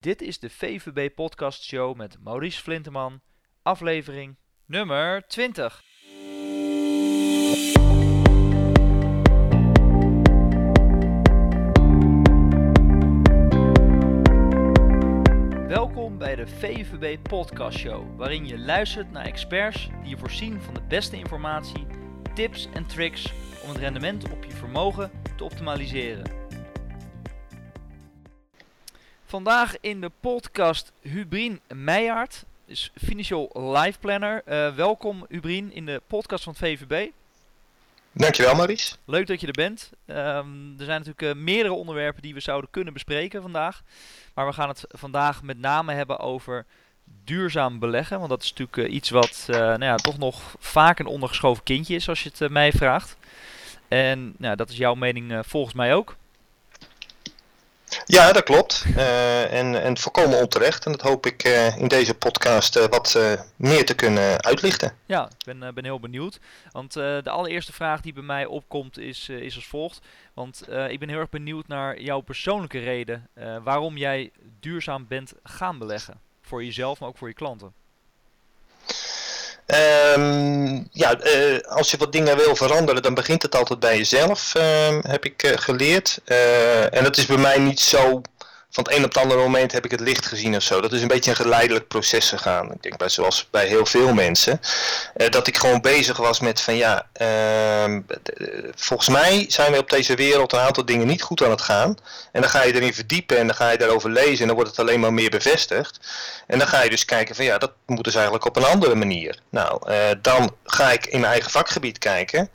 Dit is de VVB Podcast Show met Maurice Flinteman, aflevering nummer 20. Welkom bij de VVB Podcast Show, waarin je luistert naar experts die je voorzien van de beste informatie, tips en tricks om het rendement op je vermogen te optimaliseren. Vandaag in de podcast Hubrien Meijaard, is Financial Life Planner. Uh, welkom Hubrien in de podcast van het VVB. Dankjewel Maurice. Leuk dat je er bent. Um, er zijn natuurlijk uh, meerdere onderwerpen die we zouden kunnen bespreken vandaag. Maar we gaan het vandaag met name hebben over duurzaam beleggen. Want dat is natuurlijk uh, iets wat nou ja, toch nog vaak een ondergeschoven kindje is als je het mij vraagt. En nou, dat is jouw mening volgens mij ook. Ja, dat klopt. Uh, en, en volkomen onterecht. En dat hoop ik uh, in deze podcast uh, wat meer te kunnen uitlichten. Ja, ik ben, ben heel benieuwd. Want de allereerste vraag die bij mij opkomt is, is als volgt. Want ik ben heel erg benieuwd naar jouw persoonlijke reden waarom jij duurzaam bent gaan beleggen. Voor jezelf, maar ook voor je klanten. Um, ja, uh, als je wat dingen wil veranderen, dan begint het altijd bij jezelf, uh, heb ik uh, geleerd. Eh, en dat is bij mij niet zo van het een op het andere moment heb ik het licht gezien of zo. Dat is een beetje een geleidelijk proces gegaan. Ik denk bij, zoals bij heel veel mensen. Uh, dat ik gewoon bezig was met van ja, uh, volgens mij zijn we op deze wereld een aantal dingen niet goed aan het gaan. En dan ga je erin verdiepen en dan ga je daarover lezen en dan wordt het alleen maar meer bevestigd. En dan ga je dus kijken van ja, dat moet dus eigenlijk op een andere manier. Nou, uh, dan ga ik in mijn eigen vakgebied kijken.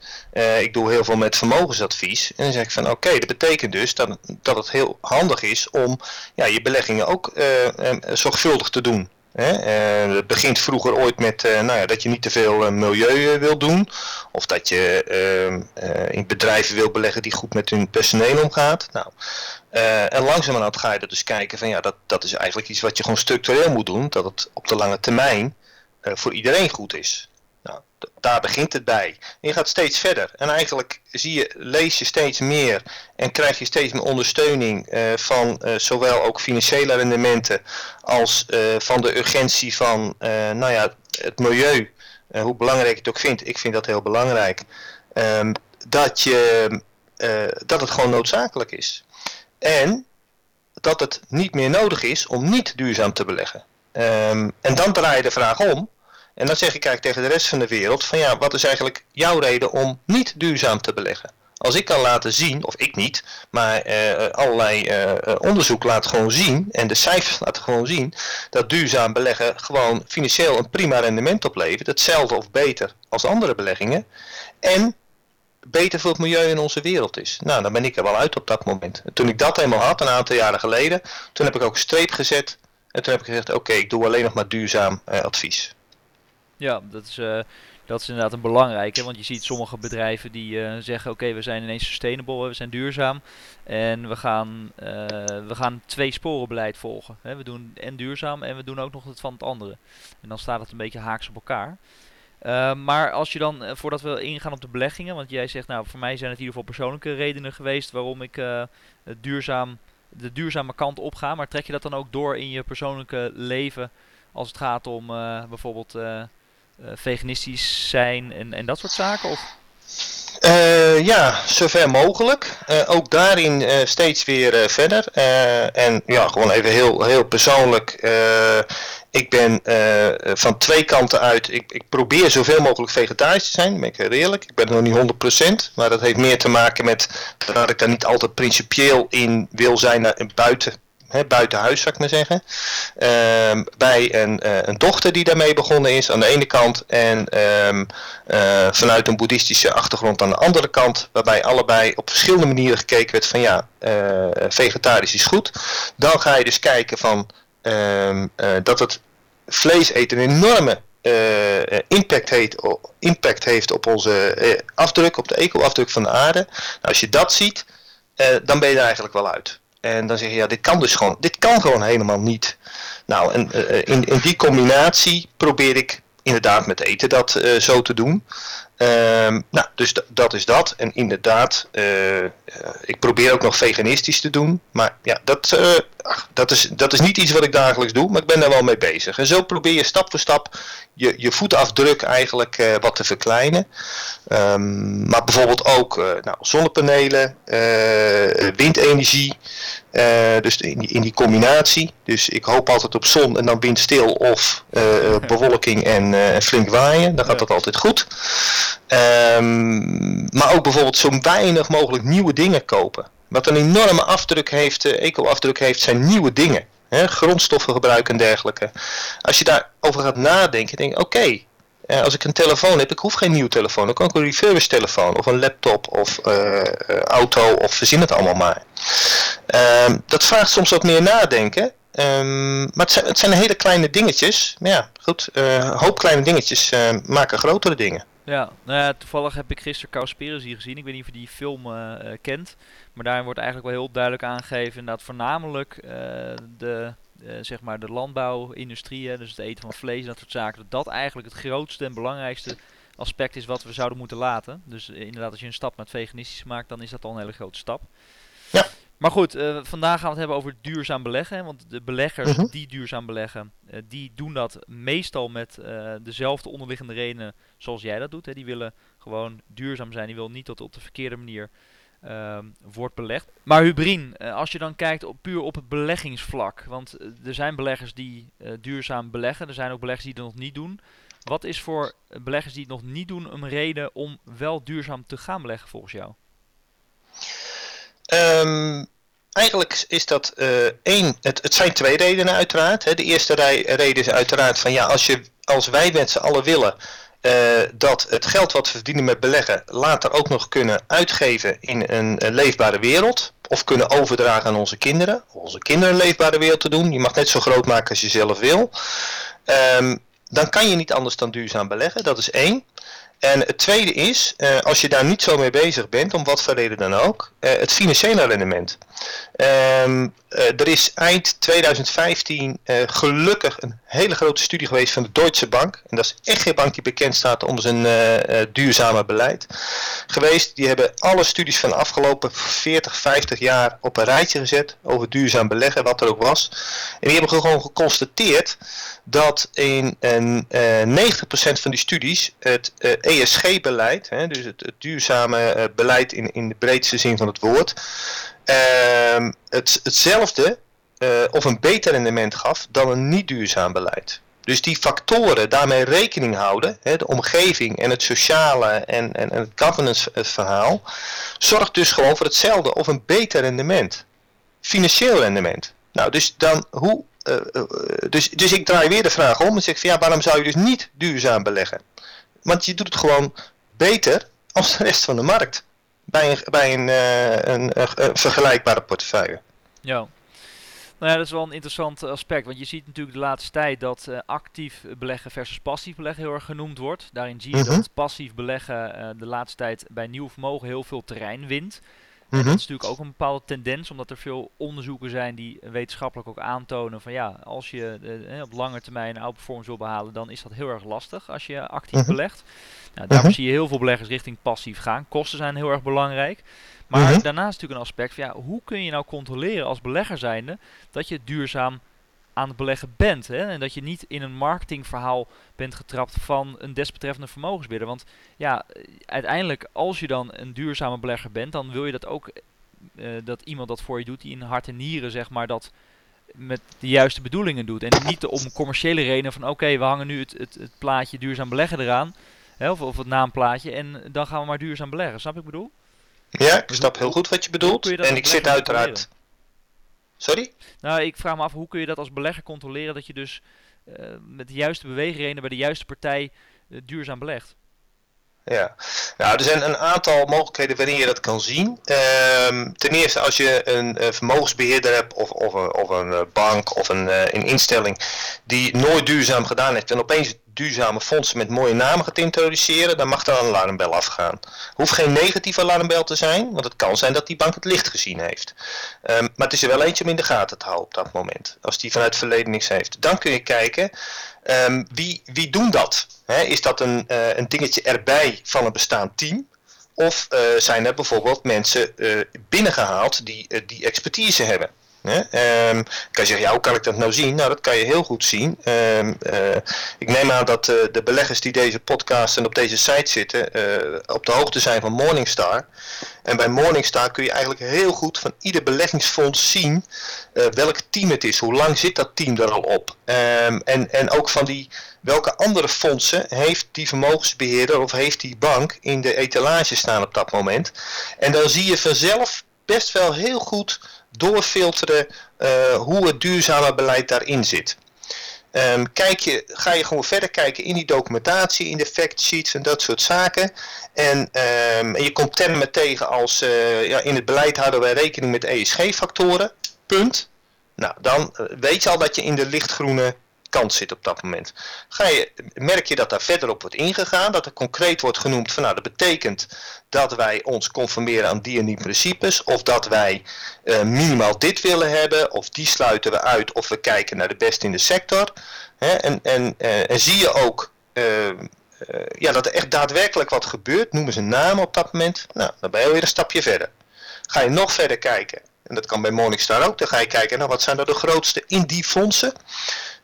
Ik doe heel veel met vermogensadvies. En dan zeg ik van oké, dat betekent dus dat, dat het heel handig is om ja, je beleggingen ook uh, zorgvuldig te doen. Hè? Uh, het begint vroeger ooit met nou ja, dat je niet te veel milieu wil doen. Of dat je ehm, in bedrijven wil beleggen die goed met hun personeel omgaat. Nou, en langzamerhand ga je er dus kijken van ja, dat, dat is eigenlijk iets wat je gewoon structureel moet doen. Dat het op de lange termijn voor iedereen goed is. Nou, daar begint het bij. En je gaat steeds verder. En eigenlijk zie je, lees je steeds meer en krijg je steeds meer ondersteuning uh, van uh, zowel ook financiële rendementen als uh, van de urgentie van nou ja, het milieu. hoe belangrijk je het ook vindt, ik vind dat heel belangrijk. Um, dat, je, dat het gewoon noodzakelijk is. En dat het niet meer nodig is om niet duurzaam te beleggen. Um, en dan draai je de vraag om en dan zeg ik eigenlijk tegen de rest van de wereld van ja, wat is eigenlijk jouw reden om niet duurzaam te beleggen? Als ik kan laten zien, of ik niet, maar uh, allerlei uh, onderzoek laat gewoon zien, en de cijfers laten gewoon zien, dat duurzaam beleggen gewoon financieel een prima rendement oplevert, hetzelfde of beter als andere beleggingen, en beter voor het milieu in onze wereld is. Nou, dan ben ik er wel uit op dat moment. En toen ik dat eenmaal had, een aantal jaren geleden, toen heb ik ook een streep gezet, en toen heb ik gezegd, oké, ik doe alleen nog maar duurzaam advies. Ja, dat is, uh, dat is inderdaad een belangrijke. Want je ziet sommige bedrijven die uh, zeggen: Oké, we zijn ineens sustainable, we zijn duurzaam. En we gaan, uh, we gaan twee sporenbeleid volgen. Hè. We doen en duurzaam en we doen ook nog het van het andere. En dan staat het een beetje haaks op elkaar. maar als je dan, voordat we ingaan op de beleggingen, want jij zegt, nou voor mij zijn het in ieder geval persoonlijke redenen geweest waarom ik duurzaam, de duurzame kant op ga. Maar trek je dat dan ook door in je persoonlijke leven als het gaat om bijvoorbeeld veganistisch zijn en, en dat soort zaken? Of? Uh, ja, zover mogelijk. Uh, ook daarin steeds weer verder. en ja, gewoon even heel, heel persoonlijk. ik ben van twee kanten uit. Ik, ik probeer zoveel mogelijk vegetarisch te zijn. Ben ik heel eerlijk. Ik ben nog niet 100%. Maar dat heeft meer te maken met dat ik daar niet altijd principieel in wil zijn naar, buiten Buiten huis zou ik maar zeggen. Um, bij een, uh, een dochter die daarmee begonnen is aan de ene kant. En um, uh, vanuit een boeddhistische achtergrond aan de andere kant. Waarbij allebei op verschillende manieren gekeken werd van ja, uh, vegetarisch is goed. Dan ga je dus kijken van um, dat het vlees eten een enorme impact, heeft, impact heeft op onze afdruk, op de eco-afdruk van de aarde. Nou, als je dat ziet, dan ben je er eigenlijk wel uit. En dan zeg je, ja, dit kan dus gewoon, dit kan gewoon helemaal niet. Nou, en uh, in, in die combinatie probeer ik inderdaad met eten dat uh, zo te doen. Ehm, nou, dus dat is dat. En inderdaad, ik probeer ook nog veganistisch te doen. Maar ja, dat, dat, is, dat is niet iets wat ik dagelijks doe, maar ik ben daar wel mee bezig. En zo probeer je stap voor stap je, je voetafdruk eigenlijk wat te verkleinen. Um, maar bijvoorbeeld ook nou, zonnepanelen, windenergie. dus in die, in die combinatie. Dus ik hoop altijd op zon en dan windstil of bewolking en flink waaien. Dan gaat dat altijd goed. Um, maar ook bijvoorbeeld zo weinig mogelijk nieuwe dingen kopen. Wat een enorme afdruk heeft, eco-afdruk heeft, zijn nieuwe dingen. Hè? Grondstoffen gebruiken en dergelijke. Als je daarover gaat nadenken, denk je, oké, okay, uh, als ik een telefoon heb, ik hoef geen nieuwe telefoon. Dan kan ik een refurbished telefoon of een laptop of uh, auto of verzin het allemaal maar. Um, dat vraagt soms wat meer nadenken. Um, maar het zijn, hele kleine dingetjes. Maar ja, goed, een hoop kleine dingetjes maken grotere dingen. Ja, nou ja, toevallig heb ik gisteren Cowspiracy gezien. Ik weet niet of je die film kent. Maar daarin wordt eigenlijk wel heel duidelijk aangegeven dat voornamelijk de, zeg maar de landbouwindustrie, dus het eten van vlees en dat soort zaken, dat dat eigenlijk het grootste en belangrijkste aspect is wat we zouden moeten laten. Dus inderdaad, als je een stap naar het veganistisch maakt, dan is dat al een hele grote stap. Ja. Maar goed, uh, vandaag gaan we het hebben over duurzaam beleggen. Want de beleggers uh -huh. die duurzaam beleggen, uh, die doen dat meestal met dezelfde onderliggende redenen zoals jij dat doet. Hè. Die willen gewoon duurzaam zijn. Die willen niet dat op de verkeerde manier ehm, wordt belegd. Maar Hubrien, als je dan kijkt op, puur op het beleggingsvlak. Want er zijn beleggers die duurzaam beleggen. Er zijn ook beleggers die dat nog niet doen. Wat is voor beleggers die het nog niet doen een reden om wel duurzaam te gaan beleggen volgens jou? Um, eigenlijk is dat één, het, het zijn twee redenen uiteraard. Hè. De eerste reden is uiteraard van ja, als, je, als wij met z'n allen willen uh, dat het geld wat we verdienen met beleggen later ook nog kunnen uitgeven in een, leefbare wereld. Of kunnen overdragen aan onze kinderen. Onze kinderen een leefbare wereld te doen. Je mag net zo groot maken als je zelf wil. Um, dan kan je niet anders dan duurzaam beleggen. Dat is één. En het tweede is, uh, als je daar niet zo mee bezig bent, om wat voor reden dan ook, uh, het financiële rendement. Um, uh, er is eind 2015 gelukkig een hele grote studie geweest van de Deutsche Bank. En dat is echt geen bank die bekend staat om zijn duurzame beleid. Geweest, die hebben alle studies van de afgelopen 40, 50 jaar op een rijtje gezet over duurzaam beleggen, wat er ook was. En die hebben gewoon geconstateerd dat in 90% van die studies het ESG-beleid, dus het, duurzame beleid in, in de breedste zin van het woord, uh, het, hetzelfde uh, of een beter rendement gaf dan een niet duurzaam beleid. Dus die factoren daarmee rekening houden, hè, de omgeving en het sociale en, en, en het governance verhaal, zorgt dus gewoon voor hetzelfde of een beter rendement. Financieel rendement. Nou, dus dan hoe. Uh, dus, dus ik draai weer de vraag om en zeg van ja, waarom zou je dus niet duurzaam beleggen? Want je doet het gewoon beter als de rest van de markt. Bij een, bij een, uh, een, een, een vergelijkbare portefeuille. Ja. Nou ja, dat is wel een interessant aspect. Want je ziet natuurlijk de laatste tijd dat uh, actief beleggen versus passief beleggen heel erg genoemd wordt. Daarin zie je -hmm. dat passief beleggen uh, de laatste tijd bij nieuw vermogen heel veel terrein wint. En dat is natuurlijk ook een bepaalde tendens, omdat er veel onderzoeken zijn die wetenschappelijk ook aantonen van ja, als je uh, op lange termijn een outperformance wil behalen, dan is dat heel erg lastig als je actief -huh. belegt. Nou, daarom -huh. zie je heel veel beleggers richting passief gaan. Kosten zijn heel erg belangrijk. Maar daarnaast is natuurlijk een aspect van ja, hoe kun je nou controleren als belegger zijnde dat je duurzaam aan het beleggen bent. Hè? En dat je niet in een marketingverhaal bent getrapt van een desbetreffende vermogensbeheerder. Want ja, uiteindelijk als je dan een duurzame belegger bent, dan wil je dat ook uh, dat iemand dat voor je doet die in hart en nieren zeg maar dat met de juiste bedoelingen doet. En niet om commerciële redenen van oké, okay, we hangen nu het, het, het, plaatje duurzaam beleggen eraan. Hè, of, of het naamplaatje. En dan gaan we maar duurzaam beleggen. Snap ik bedoel? Ja, ik snap heel goed wat je bedoelt. Je en ik zit uiteraard... Sorry? Nou, ik vraag me af, hoe kun je dat als belegger controleren dat je dus uh, met de juiste beweegredenen bij de juiste partij uh, duurzaam belegt? Ja, nou, er zijn een aantal mogelijkheden waarin je dat kan zien. Um, ten eerste, als je een uh, vermogensbeheerder hebt of, of, een, of een bank of een, een instelling die nooit duurzaam gedaan heeft en opeens duurzame fondsen met mooie namen gaat introduceren, dan mag er een alarmbel afgaan. Hoeft geen negatieve alarmbel te zijn, want het kan zijn dat die bank het licht gezien heeft. Ehm, maar het is er wel eentje om in de gaten te houden op dat moment. Als die vanuit het verleden niks heeft. Dan kun je kijken, um, wie, wie doen dat? is dat een, uh, een dingetje erbij van een bestaand team? Of uh, zijn er bijvoorbeeld mensen uh, binnengehaald die die expertise hebben? Hè? Um, kan je zeggen, ja, hoe kan ik dat nou zien? Nou, dat kan je heel goed zien. Um, uh, ik neem aan dat uh, de beleggers die deze podcast en op deze site zitten, uh, op de hoogte zijn van Morningstar. En bij Morningstar kun je eigenlijk heel goed van ieder beleggingsfonds zien welk team het is. Hoe lang zit dat team er al op? Um, en, en ook van die, welke andere fondsen heeft die vermogensbeheerder of heeft die bank in de etalage staan op dat moment. En dan zie je vanzelf best wel heel goed doorfilteren uh, hoe het duurzame beleid daarin zit. Um, kijk je, ga je gewoon verder kijken in die documentatie, in de factsheets en dat soort zaken. En, um, en je komt termen tegen als uh, ja, in het beleid houden wij rekening met ESG-factoren. Punt. Nou, dan uh, weet je al dat je in de lichtgroene kant zit op dat moment. Ga je, merk je dat daar verder op wordt ingegaan, dat er concreet wordt genoemd van nou dat betekent dat wij ons conformeren aan die en die principes, of dat wij uh, minimaal dit willen hebben, of die sluiten we uit, of we kijken naar de beste in de sector. Hè, en, en, uh, en zie je ook uh, ja, dat er echt daadwerkelijk wat gebeurt, noemen ze namen op dat moment, nou, dan ben je alweer een stapje verder. Ga je nog verder kijken, en dat kan bij Morningstar ook, dan ga je kijken, nou, wat zijn er de grootste in die fondsen?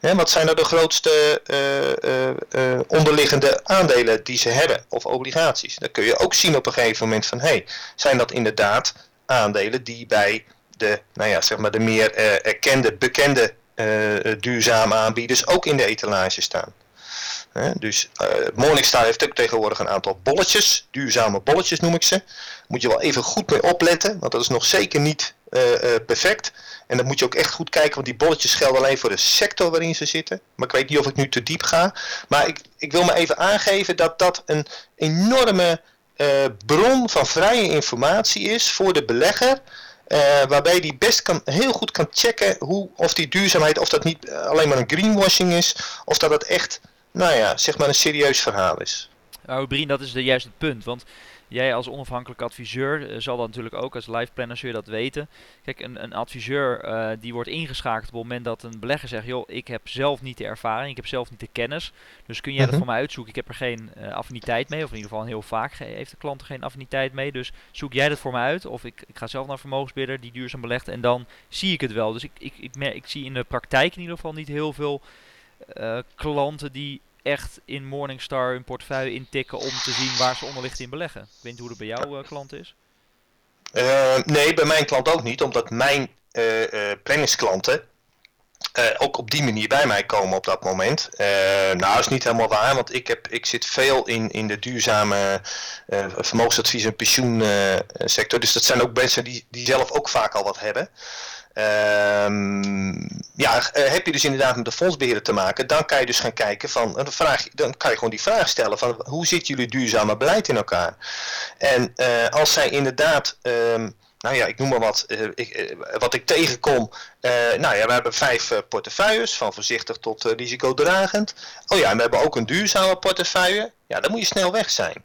Hè, wat zijn er de grootste uh, uh, onderliggende aandelen die ze hebben, of obligaties? Dan kun je ook zien op een gegeven moment van, hey, zijn dat inderdaad aandelen die bij de, nou ja, zeg maar de meer erkende, bekende duurzame aanbieders ook in de etalage staan? Dus uh, Morningstar heeft ook tegenwoordig een aantal bolletjes, duurzame bolletjes noem ik ze. Moet je wel even goed mee opletten, want dat is nog zeker niet uh, uh, perfect. En dan moet je ook echt goed kijken, want die bolletjes gelden alleen voor de sector waarin ze zitten. Maar ik weet niet of ik nu te diep ga. Maar ik, ik wil me even aangeven dat dat een enorme bron van vrije informatie is voor de belegger. waarbij die best kan, heel goed kan checken hoe, of die duurzaamheid, of dat niet alleen maar een greenwashing is, of dat het echt nou ja, zeg maar een serieus verhaal is. Nou, Brien, dat is de juist het punt. Want jij als onafhankelijk adviseur uh, zal dat natuurlijk ook als life planner zul je dat weten. Kijk, een, een adviseur uh, die wordt ingeschakeld op het moment dat een belegger zegt, joh, ik heb zelf niet de ervaring, ik heb zelf niet de kennis. Dus kun jij uh -huh. dat mhm. voor mij uitzoeken? Ik heb er geen uh, affiniteit mee, of in ieder geval heel vaak heeft de klant er geen affiniteit mee. Dus zoek jij dat voor mij uit, of ik, ik ga zelf naar een vermogensbeheerder die duurzaam belegt en dan zie ik het wel. Dus ik, ik, ik, merk, ik zie in de praktijk in ieder geval niet heel veel uh, klanten die echt in Morningstar hun portefeuille intikken om te zien waar ze onderlicht in beleggen. Ik weet niet hoe dat bij jouw uh, klant is. Uh, nee, bij mijn klant ook niet, omdat mijn planningsklanten ook op die manier bij mij komen op dat moment. nou, is niet helemaal waar, want ik, heb, ik zit veel in, in de duurzame vermogensadvies- en pensioensector. dus dat zijn ook mensen die, die zelf ook vaak al wat hebben. Um, ja, eh, heb je dus inderdaad met de fondsbeheerder te maken, dan kan je dus gaan kijken van, dan, vraag, dan kan je gewoon die vraag stellen van hoe zit jullie duurzame beleid in elkaar? En uh, als zij inderdaad, um, nou ja, ik noem maar wat, uh, ik, wat ik tegenkom, nou ja, we hebben vijf portefeuilles, van voorzichtig tot risicodragend. Oh ja, en we hebben ook een duurzame portefeuille. Ja, dan moet je snel weg zijn.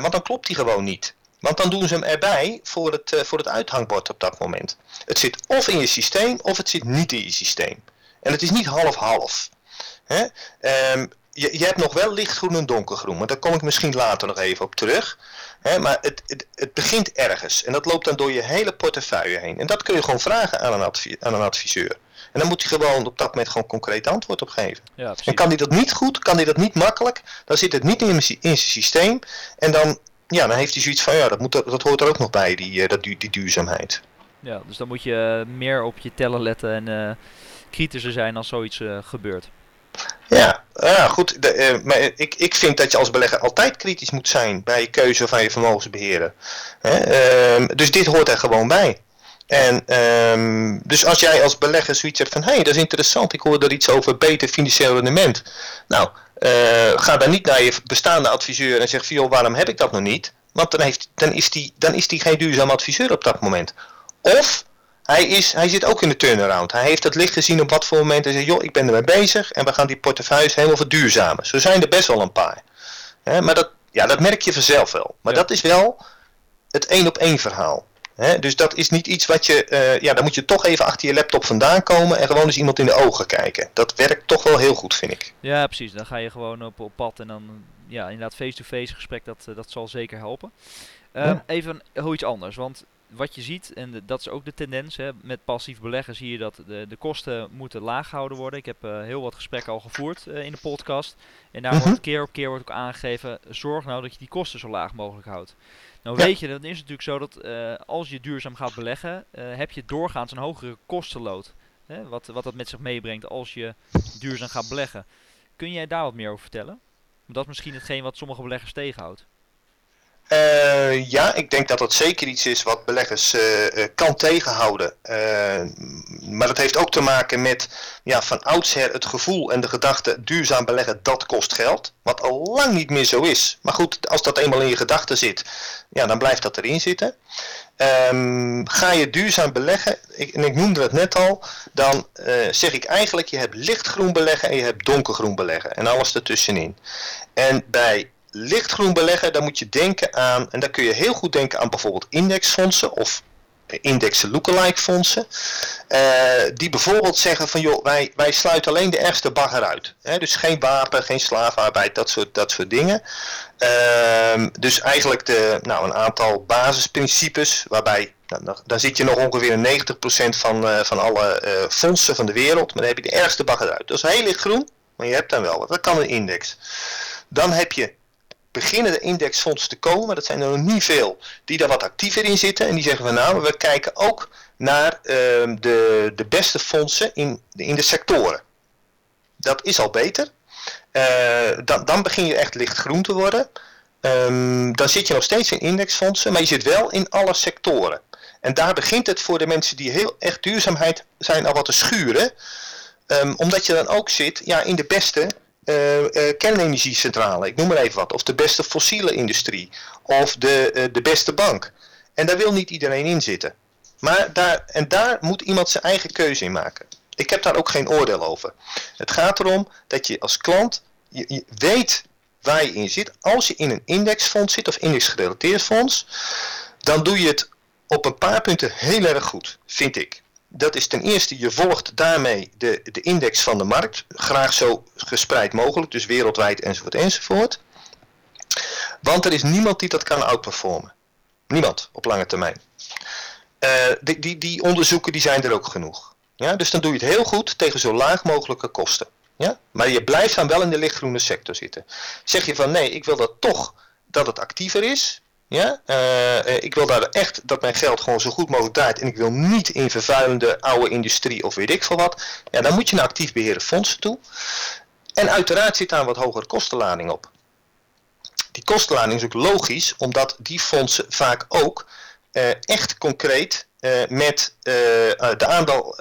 want dan klopt die gewoon niet. Want dan doen ze hem erbij voor het, uh, voor het uithangbord op dat moment. Het zit of in je systeem of het zit niet in je systeem. En het is niet half-half. Um, je, je hebt nog wel lichtgroen en donkergroen, maar daar kom ik misschien later nog even op terug. He, maar het, het, het, begint ergens en dat loopt dan door je hele portefeuille heen. En dat kun je gewoon vragen aan een, advi aan een adviseur. En dan moet hij gewoon op dat moment gewoon concreet antwoord op geven. Ja, en kan hij dat niet goed, kan hij dat niet makkelijk, dan zit het niet in, in zijn systeem. En dan ja, dan heeft hij zoiets van, ja, dat, moet, dat hoort er ook nog bij, die, uh, dat, die duurzaamheid. Ja, dus dan moet je uh, meer op je tellen letten en uh, kritischer zijn als zoiets gebeurt. Ja, ja goed. De, maar ik, ik vind dat je als belegger altijd kritisch moet zijn bij je keuze van je vermogensbeheerder. Hè? Ehm, dus dit hoort er gewoon bij. En um, dus als jij als belegger zoiets hebt van, hé, hey, dat is interessant, ik hoor er iets over beter financieel rendement. Nou, ga dan niet naar je bestaande adviseur en zeg, joh, waarom heb ik dat nog niet? Want dan, heeft, dan, is die, dan is die geen duurzaam adviseur op dat moment. Of hij, is, hij zit ook in de turnaround. Hij heeft het licht gezien op wat voor moment. Hij zegt, joh, ik ben ermee bezig en we gaan die portefeuilles helemaal verduurzamen. Zo zijn er best wel een paar. maar dat, ja, dat merk je vanzelf wel. Maar dat is wel het één op één verhaal. Dus dat is niet iets wat je, uh, ja, dan moet je toch even achter je laptop vandaan komen en gewoon eens iemand in de ogen kijken. Dat werkt toch wel heel goed, vind ik. Ja, precies. Dan ga je gewoon op, op pad en dan, ja, inderdaad face-to-face gesprek, dat, eh, dat zal zeker helpen. Um, Even hoe iets anders, want wat je ziet, en dat is ook de tendens, hè, met passief beleggen zie je dat de, de kosten moeten laag gehouden worden. Ik heb uh, heel wat gesprekken al gevoerd uh, in de podcast. En daar wordt keer op keer wordt ook aangegeven, zorg nou dat je die kosten zo laag mogelijk houdt. Nou weet je, dan is het natuurlijk zo dat uh, als je duurzaam gaat beleggen, heb je doorgaans een hogere kostenlood. Hè, wat, wat dat met zich meebrengt als je duurzaam gaat beleggen. Kun jij daar wat meer over vertellen? Dat is misschien hetgeen wat sommige beleggers tegenhoudt. Uh, ja, ik denk dat dat zeker iets is wat beleggers uh, kan tegenhouden. Maar dat heeft ook te maken met ja, van oudsher het gevoel en de gedachte duurzaam beleggen, dat kost geld. Wat al lang niet meer zo is. Maar goed, als dat eenmaal in je gedachten zit, ja, dan blijft dat erin zitten. Um, ga je duurzaam beleggen, ik, en ik noemde het net al, dan zeg ik eigenlijk je hebt lichtgroen beleggen en je hebt donkergroen beleggen. En alles ertussenin. En bij lichtgroen beleggen, dan moet je denken aan, en dan kun je heel goed denken aan bijvoorbeeld indexfondsen of index lookalike fondsen. Uh, die bijvoorbeeld zeggen van joh, wij, wij sluiten alleen de ergste bagger uit. Hè? Dus geen wapen, geen slavenarbeid, dat soort, dat soort dingen. Uh, dus eigenlijk de, nou, een aantal basisprincipes waarbij nou, dan zit je nog ongeveer 90% van, uh, van alle fondsen van de wereld. Maar dan heb je de ergste bagger uit. Dat is heel lichtgroen, maar je hebt dan wel. Dat kan een index. Dan heb je beginnen de indexfondsen te komen, dat zijn er nog niet veel, die daar wat actiever in zitten. En die zeggen van nou, we kijken ook naar uh, de, de beste fondsen in, in de sectoren. Dat is al beter. Uh, dan, dan begin je echt lichtgroen te worden. Um, dan zit je nog steeds in indexfondsen, maar je zit wel in alle sectoren. En daar begint het voor de mensen die heel echt duurzaamheid zijn al wat te schuren. Um, omdat je dan ook zit ja, in de beste kernenergiecentrale, ik noem maar even wat, of de beste fossiele industrie, of de, uh, de beste bank. En daar wil niet iedereen in zitten. Maar daar, en daar moet iemand zijn eigen keuze in maken. Ik heb daar ook geen oordeel over. Het gaat erom dat je als klant je weet waar je in zit. Als je in een indexfonds zit of indexgerelateerd fonds, dan doe je het op een paar punten heel erg goed, vind ik dat is ten eerste, je volgt daarmee de, de index van de markt, graag zo gespreid mogelijk, dus wereldwijd enzovoort enzovoort. Want er is niemand die dat kan outperformen. Niemand op lange termijn. Uh, die, die, die onderzoeken die zijn er ook genoeg. Ja, dus dan doe je het heel goed tegen zo laag mogelijke kosten. Ja? Maar je blijft dan wel in de lichtgroene sector zitten. Zeg je van nee, ik wil dat toch dat het actiever is, ja? Uh, ik wil daar echt dat mijn geld gewoon zo goed mogelijk draait. En ik wil niet in vervuilende oude industrie of weet ik veel wat. Ja, dan moet je naar actief beheerde fondsen toe. En uiteraard zit daar een wat hogere kostenlading op. Die kostenlading is ook logisch, omdat die fondsen vaak ook uh, echt concreet met de aandeel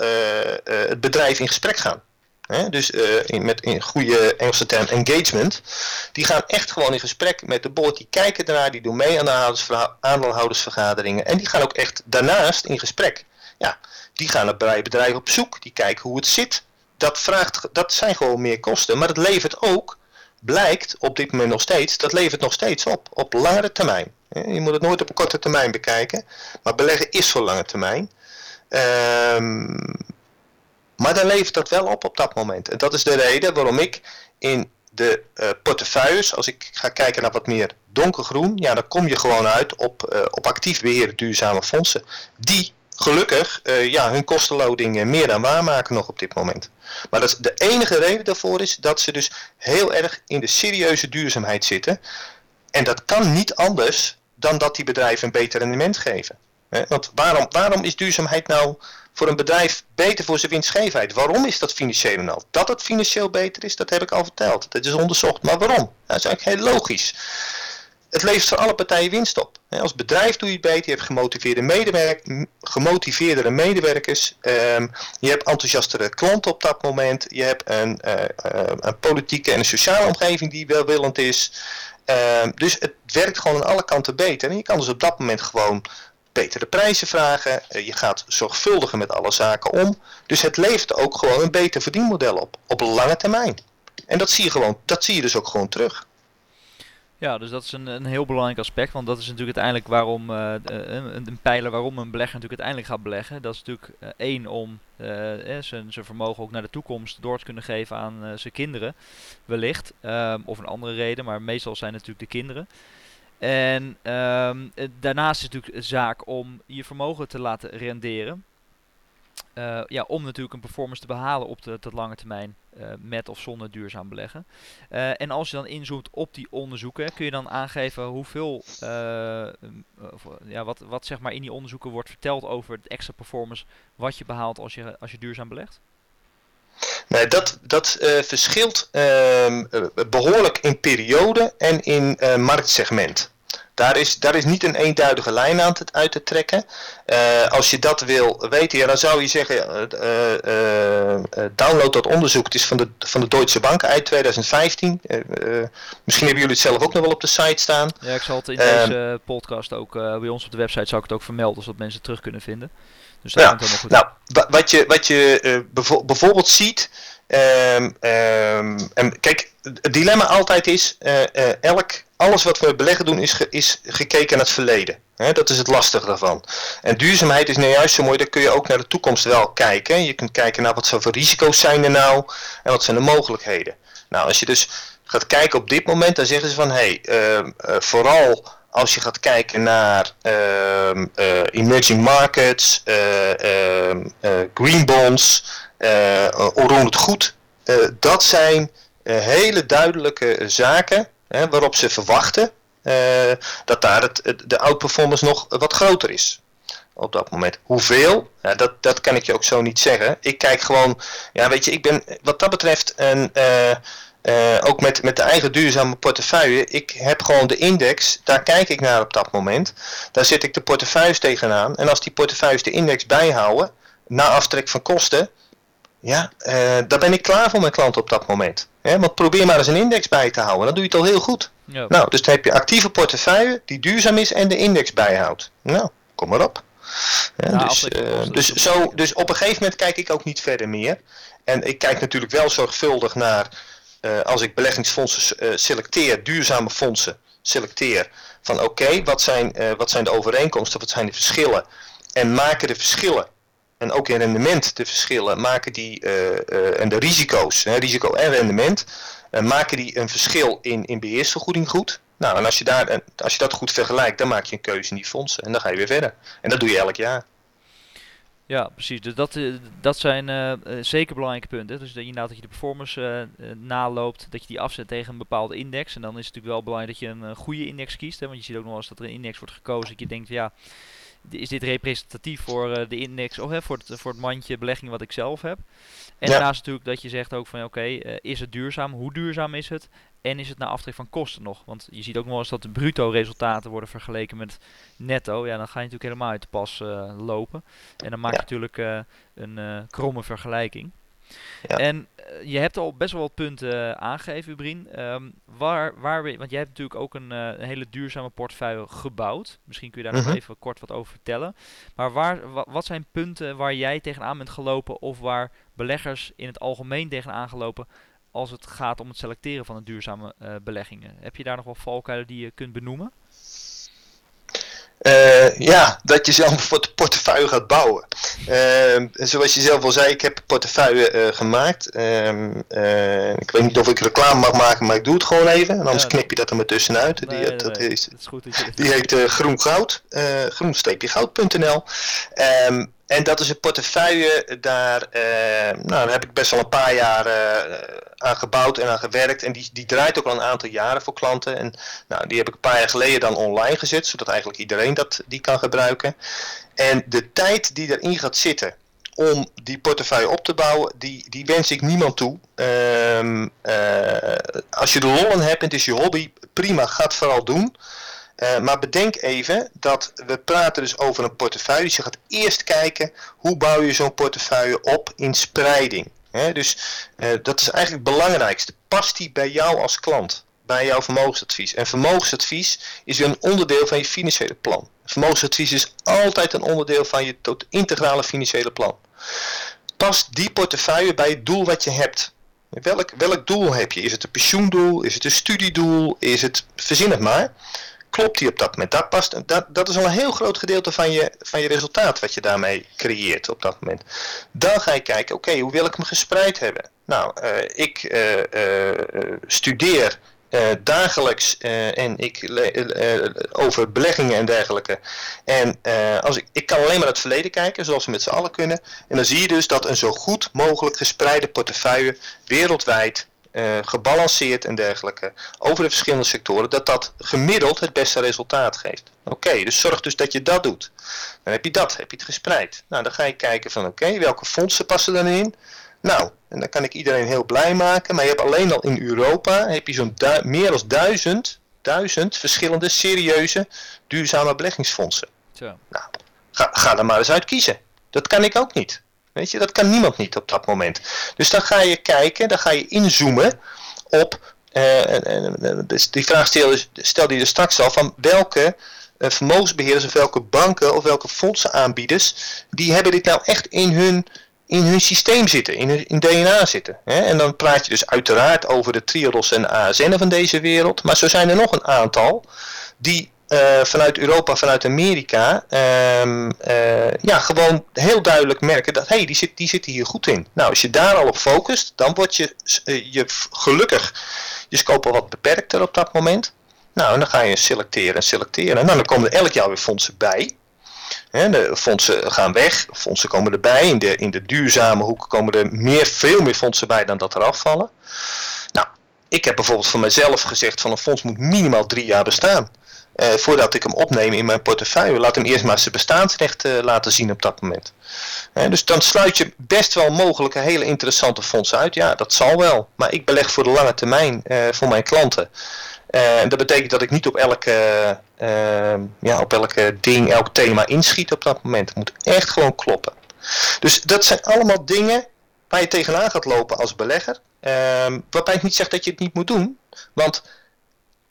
het bedrijf in gesprek gaan. Hè? Dus uh, in, met in goede Engelse term engagement. Die gaan echt gewoon in gesprek met de board. Die kijken daarna, die doen mee aan de aandeelhoudersvergaderingen. En die gaan ook echt daarnaast in gesprek. Ja, die gaan bij bedrijven op zoek. Die kijken hoe het zit. Dat, vraagt, dat zijn gewoon meer kosten. Maar het levert ook, blijkt op dit moment nog steeds, dat levert nog steeds op. Op langere termijn. Je moet het nooit op een korte termijn bekijken. Maar beleggen is voor lange termijn. Um, maar dan levert dat wel op op dat moment. En dat is de reden waarom ik in de uh, portefeuilles, als ik ga kijken naar wat meer donkergroen, ja, dan kom je gewoon uit op, uh, op actief beheerde duurzame fondsen. Die gelukkig uh, ja, hun kostenloading meer dan waarmaken nog op dit moment. Maar dat is de enige reden daarvoor is dat ze dus heel erg in de serieuze duurzaamheid zitten. En dat kan niet anders dan dat die bedrijven een beter rendement geven. Want waarom, waarom is duurzaamheid nou voor een bedrijf beter voor zijn winstgevendheid. Waarom is dat financieel nou? Dat het financieel beter is, dat heb ik al verteld. Dat is onderzocht. Maar waarom? Nou, dat is eigenlijk heel logisch. Het levert voor alle partijen winst op. Als bedrijf doe je het beter, je hebt gemotiveerde, medewerk gemotiveerdere medewerkers, um, je hebt enthousiastere klanten op dat moment, je hebt een, uh, uh, een politieke en een sociale omgeving die welwillend is. Um, dus het werkt gewoon aan alle kanten beter. En je kan dus op dat moment gewoon betere prijzen vragen, je gaat zorgvuldiger met alle zaken om. Dus het levert ook gewoon een beter verdienmodel op, op lange termijn. En dat zie je, gewoon, dat zie je dus ook gewoon terug. Ja, dus dat is een, een heel belangrijk aspect, want dat is natuurlijk uiteindelijk waarom, uh, een, een, pijler waarom een belegger natuurlijk uiteindelijk gaat beleggen. Dat is natuurlijk één om zijn, zijn vermogen ook naar de toekomst door te kunnen geven aan zijn kinderen, wellicht. Um, of een andere reden, maar meestal zijn het natuurlijk de kinderen. En um, daarnaast is het natuurlijk zaak om je vermogen te laten renderen. Uh, ja, om natuurlijk een performance te behalen op de, de lange termijn uh, met of zonder duurzaam beleggen. En als je dan inzoomt op die onderzoeken, kun je dan aangeven hoeveel, ja, wat, wat zeg maar in die onderzoeken wordt verteld over het extra performance wat je behaalt als je, als je duurzaam belegt? Nee, dat, dat verschilt ehm, behoorlijk in periode en in marktsegment. Daar is, daar is niet een eenduidige lijn aan te, uit te trekken. Uh, als je dat wil weten, ja, dan zou je zeggen, download dat onderzoek. Het is van de, van de Deutsche Bank uit 2015. misschien hebben jullie het zelf ook nog wel op de site staan. Ja, ik zal het in deze podcast ook bij ons op de website zou ik het ook vermelden, zodat mensen het terug kunnen vinden. Dus dat ja, komt helemaal goed. Nou, wat je, wat je bijvoorbeeld ziet, um, um, en kijk, het dilemma altijd is, elk alles wat we beleggen doen is, is gekeken naar het verleden. dat is het lastige daarvan. En duurzaamheid is nou juist zo mooi, daar kun je ook naar de toekomst wel kijken. Je kunt kijken naar wat voor risico's zijn er nou en wat zijn de mogelijkheden. Nou, als je dus gaat kijken op dit moment, dan zeggen ze van hé, hey, uh, vooral als je gaat kijken naar uh, emerging markets, uh, green bonds, onroerend goed, dat zijn hele duidelijke zaken hè, waarop ze verwachten dat daar het, de outperformance nog wat groter is. Op dat moment. Hoeveel? Dat, dat kan ik je ook zo niet zeggen. Ik kijk gewoon, ja weet je, ik ben wat dat betreft een, uh, ook met, met de eigen duurzame portefeuille. Ik heb gewoon de index, daar kijk ik naar op dat moment. Daar zit ik de portefeuilles tegenaan. En als die portefeuilles de index bijhouden, na aftrek van kosten, ja, uh, daar ben ik klaar voor mijn klant op dat moment. want probeer maar eens een index bij te houden, dan doe je het al heel goed. Ja. Nou, dus dan heb je actieve portefeuille die duurzaam is en de index bijhoudt. Nou, kom maar op. Ja, dus, uh, dus, zo, dus op een gegeven moment kijk ik ook niet verder meer. En ik kijk natuurlijk wel zorgvuldig naar, uh, als ik beleggingsfondsen uh, selecteer, duurzame fondsen selecteer, van oké, wat, zijn, wat zijn de overeenkomsten, wat zijn de verschillen? En maken de verschillen en ook in rendement de verschillen maken die, en de risico's, hè, risico en rendement, maken die een verschil in, in beheersvergoeding goed. Nou, en als je, daar, als je dat goed vergelijkt, dan maak je een keuze in die fondsen en dan ga je weer verder. En dat doe je elk jaar. Ja, precies. Dus dat, dat zijn uh, zeker belangrijke punten. Dus dat je inderdaad dat je de performance uh, naloopt, dat je die afzet tegen een bepaalde index. En dan is het natuurlijk wel belangrijk dat je een goede index kiest. Hè, want je ziet ook nog eens dat er een index wordt gekozen dat je denkt, ja, is dit representatief voor uh, de index of hè, voor, het, voor het mandje belegging wat ik zelf heb. En ja. daarnaast natuurlijk dat je zegt ook van oké, okay, uh, is het duurzaam? Hoe duurzaam is het? En is het na aftrek van kosten nog? Want je ziet ook nog eens dat de bruto resultaten worden vergeleken met netto. Ja, dan ga je natuurlijk helemaal uit de pas uh, lopen. En dan maak je ja. natuurlijk een kromme vergelijking. Ja. En uh, je hebt al best wel wat punten uh, aangegeven, Brien. Um, waar, waar we, want jij hebt natuurlijk ook een, uh, een, hele duurzame portefeuille gebouwd. Misschien kun je daar nog even kort wat over vertellen. Maar waar, wa, wat zijn punten waar jij tegenaan bent gelopen of waar beleggers in het algemeen tegenaan gelopen als het gaat om het selecteren van de duurzame beleggingen? Heb je daar nog wel valkuilen die je kunt benoemen? Uh, ja, dat je zelf een portefeuille gaat bouwen. Uh, zoals je zelf al zei, ik heb een portefeuille uh, gemaakt. Ehm, ik weet niet of ik reclame mag maken, maar ik doe het gewoon even. En anders ja, knip je dat er maar tussenuit. Nee, die, nee, dat nee, is, dat is goed dat je die heet Groen Goud, groen-goud.nl. Um, en dat is een portefeuille, daar, uh, nou, heb ik best wel een paar jaar uh, aan gebouwd en aan gewerkt. En die, die draait ook al een aantal jaren voor klanten. En nou, die heb ik een paar jaar geleden dan online gezet, zodat eigenlijk iedereen dat, die kan gebruiken. En de tijd die erin gaat zitten om die portefeuille op te bouwen, die, die wens ik niemand toe. Um, uh, als je de lol aan hebt en het is je hobby, prima, ga het vooral doen. Uh, maar bedenk even dat we praten dus over een portefeuille. Dus je gaat eerst kijken hoe bouw je zo'n portefeuille op in spreiding. He, dus uh, dat is eigenlijk het belangrijkste. Past die bij jou als klant? bij jouw vermogensadvies. En vermogensadvies is een onderdeel van je financiële plan. Vermogensadvies is altijd een onderdeel van je tot integrale financiële plan. Past die portefeuille bij het doel wat je hebt. Welk, welk doel heb je? Is het een pensioendoel? Is het een studiedoel? Is het, verzin het maar. Klopt die op dat moment? Dat, past, dat, dat is al een heel groot gedeelte van je, van je resultaat wat je daarmee creëert op dat moment. Dan ga je kijken, oké, hoe wil ik hem gespreid hebben? Nou, uh, ik uh, uh, studeer dagelijks en ik over beleggingen en dergelijke. En als ik, ik kan alleen maar het verleden kijken, zoals we met z'n allen kunnen. En dan zie je dus dat een zo goed mogelijk gespreide portefeuille wereldwijd, gebalanceerd en dergelijke, over de verschillende sectoren, dat dat gemiddeld het beste resultaat geeft. Oké, okay, dus zorg dus dat je dat doet. Dan heb je dat, heb je het gespreid. Nou, dan ga je kijken van oké, okay, welke fondsen passen erin? Nou, en dan kan ik iedereen heel blij maken. Maar je hebt alleen al in Europa heb je zo'n meer dan duizend, duizend verschillende serieuze duurzame beleggingsfondsen. Zo. Nou, ga, ga er maar eens uit kiezen. Dat kan ik ook niet. Weet je, dat kan niemand niet op dat moment. Dus dan ga je kijken, dan ga je inzoomen op. Uh, dus die vraag stel, stel die er straks al van welke uh, vermogensbeheerders of welke banken of welke fondsenaanbieders, die hebben dit nou echt in hun in hun systeem zitten, in hun in DNA zitten. Hè? En dan praat je dus uiteraard over de Triodos en ASN van deze wereld. Maar zo zijn er nog een aantal die uh, vanuit Europa, vanuit Amerika, um, uh, ja, gewoon heel duidelijk merken dat hey, die, zit, die zitten hier goed in. Nou, als je daar al op focust, dan word je, uh, je gelukkig je scope wat beperkter op dat moment. Nou, dan ga je selecteren en selecteren. Nou, dan komen er elk jaar weer fondsen bij de fondsen gaan weg, fondsen komen erbij. In de, in de duurzame hoek komen er meer, veel meer fondsen bij dan dat er afvallen. Nou, ik heb bijvoorbeeld voor mezelf gezegd van een fonds moet minimaal drie jaar bestaan. Eh, voordat ik hem opneem in mijn portefeuille. Laat hem eerst maar zijn bestaansrecht uh, laten zien op dat moment. Eh, dus dan sluit je best wel mogelijke hele interessante fondsen uit. Ja, dat zal wel. Maar ik beleg voor de lange termijn eh, voor mijn klanten. Dat betekent dat ik niet op elke, ja, op elke ding, elk thema inschiet op dat moment. Het moet echt gewoon kloppen. Dus dat zijn allemaal dingen waar je tegenaan gaat lopen als belegger. Uh, waarbij ik niet zeg dat je het niet moet doen. Want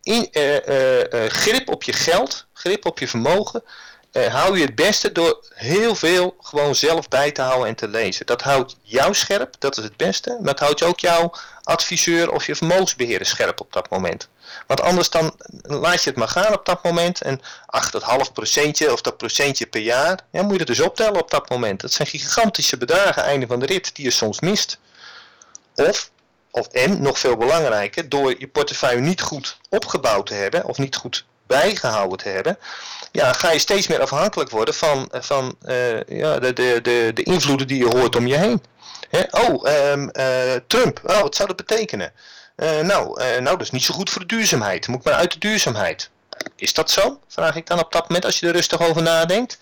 in, uh, grip op je geld, grip op je vermogen, hou je het beste door heel veel gewoon zelf bij te houden en te lezen. Dat houdt jou scherp, dat is het beste. Maar het houdt ook jouw adviseur of je vermogensbeheerder scherp op dat moment. Want anders dan laat je het maar gaan op dat moment. En ach, dat half procentje of dat procentje per jaar. Ja, moet je het dus optellen op dat moment. Dat zijn gigantische bedragen einde van de rit die je soms mist. Of, of en, nog veel belangrijker, door je portefeuille niet goed opgebouwd te hebben. Of niet goed bijgehouden te hebben. Ja, ga je steeds meer afhankelijk worden van, van uh, ja, de, de, de, de invloeden die je hoort om je heen. Oh, um, uh, Trump. Oh, wat zou dat betekenen? Uh, nou, nou, dat is niet zo goed voor de duurzaamheid. Moet maar uit de duurzaamheid. Is dat zo? Vraag ik dan op dat moment als je er rustig over nadenkt.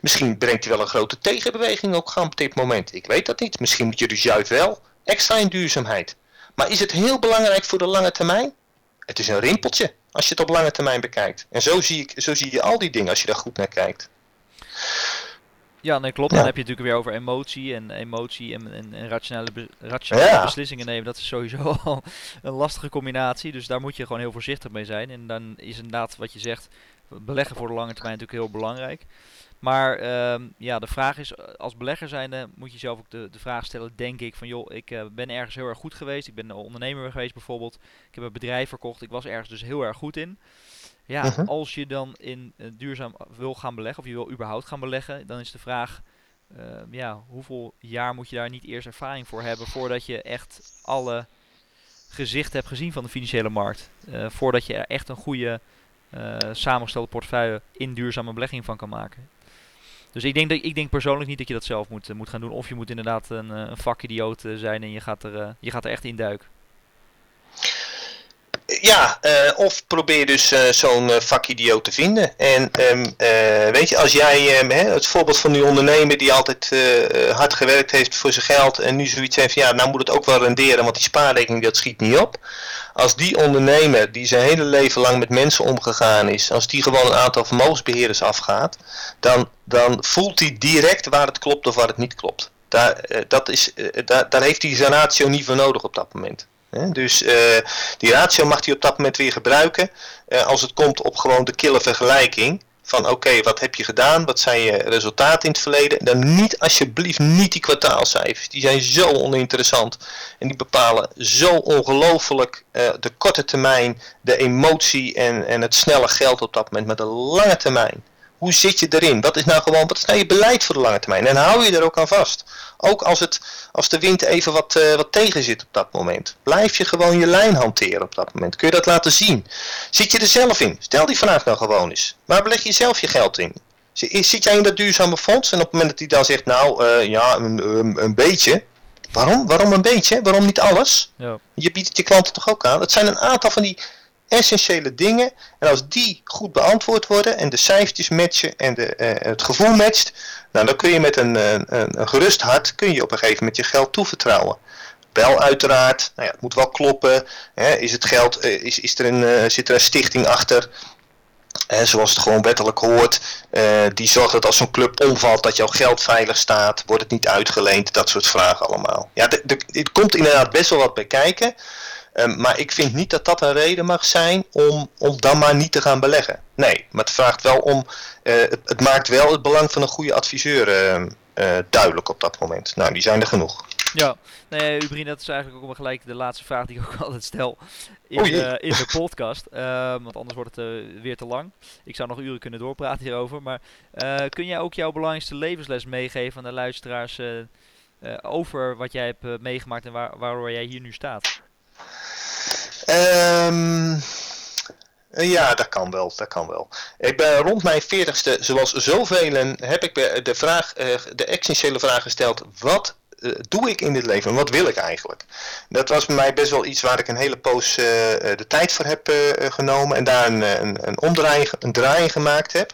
Misschien brengt hij wel een grote tegenbeweging ook gaan op dit moment. Ik weet dat niet. Misschien moet je dus juist wel extra in duurzaamheid. Maar is het heel belangrijk voor de lange termijn? Het is een rimpeltje als je het op lange termijn bekijkt. En zo zie, ik, zo zie je al die dingen als je daar goed naar kijkt. Ja, nee, klopt. Dan heb je het natuurlijk weer over emotie en emotie en, en, en rationele, be rationele beslissingen nemen. Dat is sowieso al een lastige combinatie. Dus daar moet je gewoon heel voorzichtig mee zijn. En dan is inderdaad wat je zegt, beleggen voor de lange termijn natuurlijk heel belangrijk. Maar uh, ja, de vraag is, als belegger zijnde moet je zelf ook de, de vraag stellen, denk ik, van joh, ik uh, ben ergens heel erg goed geweest. Ik ben een ondernemer geweest bijvoorbeeld. Ik heb een bedrijf verkocht. Ik was ergens dus heel erg goed in. Ja, uh -huh. als je dan in uh, duurzaam wil gaan beleggen, of je wil überhaupt gaan beleggen, dan is de vraag, uh, ja, hoeveel jaar moet je daar niet eerst ervaring voor hebben voordat je echt alle gezicht hebt gezien van de financiële markt. Voordat je er echt een goede samengestelde portefeuille in duurzame belegging van kan maken. Dus ik denk, dat, ik denk persoonlijk niet dat je dat zelf moet, moet gaan doen. Of je moet inderdaad een, een vakidioot zijn en je gaat er, je gaat er echt in duiken ja, uh, of probeer dus uh, zo'n uh, vakidioot te vinden. En um, weet je, als jij um, hè, het voorbeeld van die ondernemer die altijd hard gewerkt heeft voor zijn geld en nu zoiets heeft van ja, nou moet het ook wel renderen, want die spaarrekening dat schiet niet op. Als die ondernemer die zijn hele leven lang met mensen omgegaan is, als die gewoon een aantal vermogensbeheerders afgaat, dan, dan voelt hij direct waar het klopt of waar het niet klopt. Daar, dat is, daar, daar heeft hij zijn ratio niet voor nodig op dat moment. Dus die ratio mag hij op dat moment weer gebruiken als het komt op gewoon de kille vergelijking van oké, wat heb je gedaan? Wat zijn je resultaten in het verleden? Dan niet alsjeblieft niet die kwartaalcijfers. Die zijn zo oninteressant. En die bepalen zo ongelooflijk uh, de korte termijn, de emotie en, en het snelle geld op dat moment. Maar de lange termijn. Hoe zit je erin? Wat is nou gewoon, wat is nou je beleid voor de lange termijn? En hou je er ook aan vast. Ook als, het, als de wind even wat, uh, wat tegen zit op dat moment. Blijf je gewoon je lijn hanteren op dat moment. Kun je dat laten zien? Zit je er zelf in? Stel die vraag nou gewoon eens. Waar beleg je zelf je geld in? Zit jij in dat duurzame fonds? En op het moment dat hij dan zegt, nou uh, ja, een, een, een beetje. Waarom? Waarom een beetje? Waarom niet alles? Ja. Je biedt het je klanten toch ook aan? Het zijn een aantal van die essentiële dingen. En als die goed beantwoord worden en de cijfertjes matchen en de, uh, het gevoel matcht, nou, dan kun je met een, een, gerust hart kun je op een gegeven moment je geld toevertrouwen. Wel uiteraard, nou ja, het moet wel kloppen. Hè, is het geld, uh, is, is er een, uh, zit er een stichting achter? zoals het gewoon wettelijk hoort. die zorgt dat als zo'n club omvalt dat jouw geld veilig staat. Wordt het niet uitgeleend? Dat soort vragen allemaal. Ja, er komt inderdaad best wel wat bij kijken. Ehm, maar ik vind niet dat dat een reden mag zijn om, om dan maar niet te gaan beleggen. Nee, maar het vraagt wel om. Uh, het, het, maakt wel het belang van een goede adviseur uh, uh, duidelijk op dat moment. Nou, die zijn er genoeg. Ja, nee, Ubrien, dat is eigenlijk ook gelijk de laatste vraag die ik ook altijd stel in, de, in de podcast. Ehm, want anders wordt het weer te lang. Ik zou nog uren kunnen doorpraten hierover. Maar kun jij ook jouw belangrijkste levensles meegeven aan de luisteraars over wat jij hebt meegemaakt en waar, waardoor jij hier nu staat? Um, ja, dat kan wel, dat kan wel. Ik ben rond mijn veertigste, zoals zoveel, heb ik de, vraag, eh, de essentiële vraag gesteld, wat uh, doe ik in dit leven en wat wil ik eigenlijk? Dat was bij mij best wel iets waar ik een hele poos uh, de tijd voor heb genomen en daar een, een, een omdraai, draai gemaakt heb.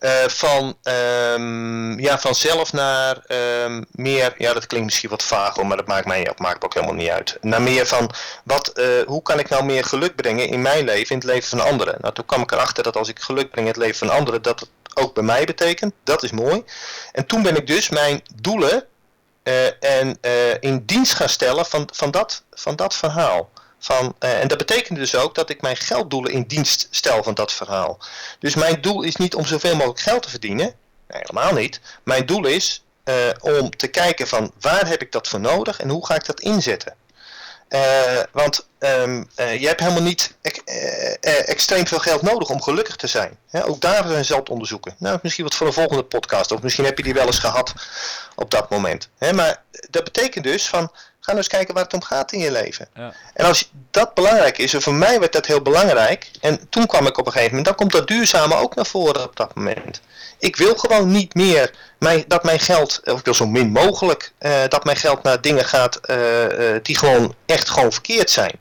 Uh, van, um, ja, vanzelf naar um, meer, ja dat klinkt misschien wat vaag maar dat maakt mij ook, maakt ook helemaal niet uit. Naar meer van, wat, uh, hoe kan ik nou meer geluk brengen in mijn leven, in het leven van anderen? Nou toen kwam ik erachter dat als ik geluk breng in het leven van anderen, dat het ook bij mij betekent. Dat is mooi. En toen ben ik dus mijn doelen uh, en, in dienst gaan stellen van, van, dat, van dat verhaal. Van, uh, en dat betekent dus ook dat ik mijn gelddoelen in dienst stel van dat verhaal. Dus mijn doel is niet om zoveel mogelijk geld te verdienen. Nee, helemaal niet. Mijn doel is uh, om te kijken van waar heb ik dat voor nodig en hoe ga ik dat inzetten. Uh, want um, je hebt helemaal niet extreem veel geld nodig om gelukkig te zijn. ook daar zijn zelf onderzoeken. Nou, misschien wat voor een volgende podcast. Of misschien heb je die wel eens gehad op dat moment. maar dat betekent dus van Ga nou eens kijken waar het om gaat in je leven. Ja. En als dat belangrijk is, en voor mij werd dat heel belangrijk. En toen kwam ik op een gegeven moment, dan komt dat duurzame ook naar voren op dat moment. Ik wil gewoon niet meer mijn, dat mijn geld, of ik wil zo min mogelijk, uh, dat mijn geld naar dingen gaat uh, uh, die gewoon echt gewoon verkeerd zijn.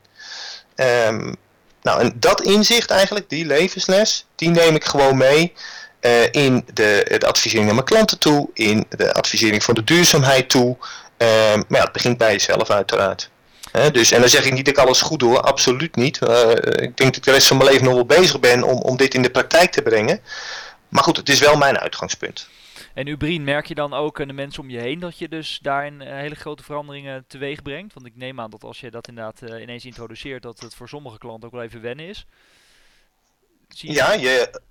Um, nou, en dat inzicht eigenlijk, die levensles, die neem ik gewoon mee. Uh, in de, de advisering naar mijn klanten toe, in de advisering van de duurzaamheid toe, Ehm, maar ja, het begint bij jezelf uiteraard. dus, en dan zeg ik niet dat ik alles goed doe, absoluut niet. Uh, ik denk dat ik de rest van mijn leven nog wel bezig ben om, om dit in de praktijk te brengen. Maar goed, het is wel mijn uitgangspunt. En Ubrien, merk je dan ook aan de mensen om je heen dat je dus daarin uh, hele grote veranderingen teweeg brengt? Want ik neem aan dat als je dat inderdaad uh, ineens introduceert, dat het voor sommige klanten ook wel even wennen is. Zie je ja, je,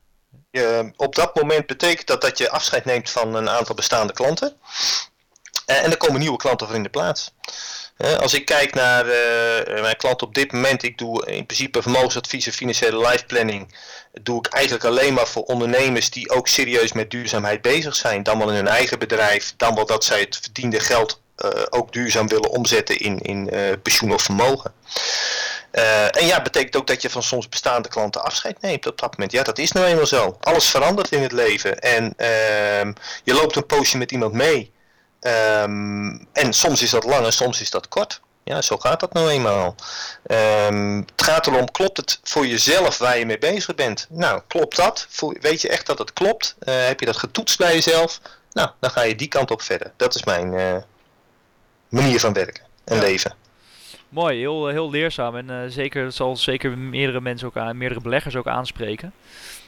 je, op dat moment betekent dat dat je afscheid neemt van een aantal bestaande klanten. Eh, en er komen nieuwe klanten voor in de plaats. Eh, als ik kijk naar uh, mijn klanten op dit moment, ik doe in principe vermogensadvies en financiële life planning. Doe ik eigenlijk alleen maar voor ondernemers die ook serieus met duurzaamheid bezig zijn. Dan wel in hun eigen bedrijf, dan wel dat zij het verdiende geld ook duurzaam willen omzetten in, in pensioen of vermogen. en ja, betekent ook dat je van soms bestaande klanten afscheid neemt op dat moment. Ja, dat is nou eenmaal zo. Alles verandert in het leven. En ehm, je loopt een poosje met iemand mee. Um, en soms is dat lang en soms is dat kort. Ja, zo gaat dat nou eenmaal. Um, het gaat erom, klopt het voor jezelf waar je mee bezig bent? Nou, klopt dat? Weet je echt dat het klopt? Uh, heb je dat getoetst bij jezelf? Nou, dan ga je die kant op verder. Dat is mijn uh, manier van werken en ja. leven. Mooi, heel, heel leerzaam en uh, zeker, zal zeker meerdere mensen ook aan, meerdere beleggers ook aanspreken.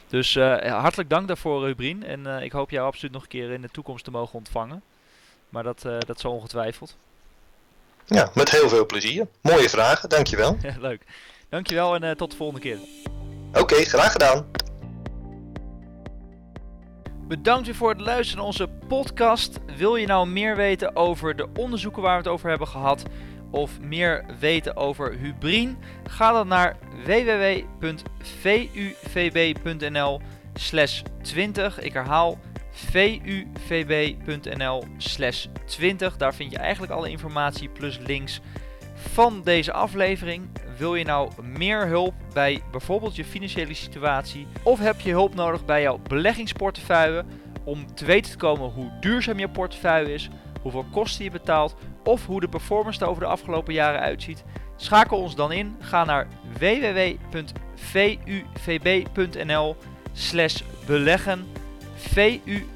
Dus hartelijk dank daarvoor, Rubrien. En ik hoop jou absoluut nog een keer in de toekomst te mogen ontvangen. Maar dat, uh, dat zo ongetwijfeld. Ja, met heel veel plezier. Mooie vragen, dankjewel. Ja, leuk. Dankjewel en uh, tot de volgende keer. Oké, graag gedaan. Bedankt weer voor het luisteren naar onze podcast. Wil je nou meer weten over de onderzoeken waar we het over hebben gehad? Of meer weten over Hubrien? Ga dan naar www.vuvb.nl slash 20. Ik herhaal vuvb.nl slash 20. Daar vind je eigenlijk alle informatie plus links van deze aflevering. Wil je nou meer hulp bij bijvoorbeeld je financiële situatie? Of heb je hulp nodig bij jouw beleggingsportefeuille? Om te weten te komen hoe duurzaam je portefeuille is, hoeveel kosten je betaalt of hoe de performance er over de afgelopen jaren uitziet? Schakel ons dan in. Ga naar www.vuvb.nl slash beleggen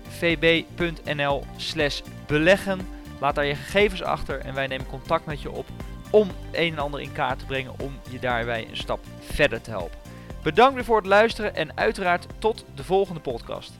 vuvb.nl slash beleggen. Laat daar je gegevens achter en wij nemen contact met je op om een en ander in kaart te brengen om je daarbij een stap verder te helpen. Bedankt weer voor het luisteren en uiteraard tot de volgende podcast.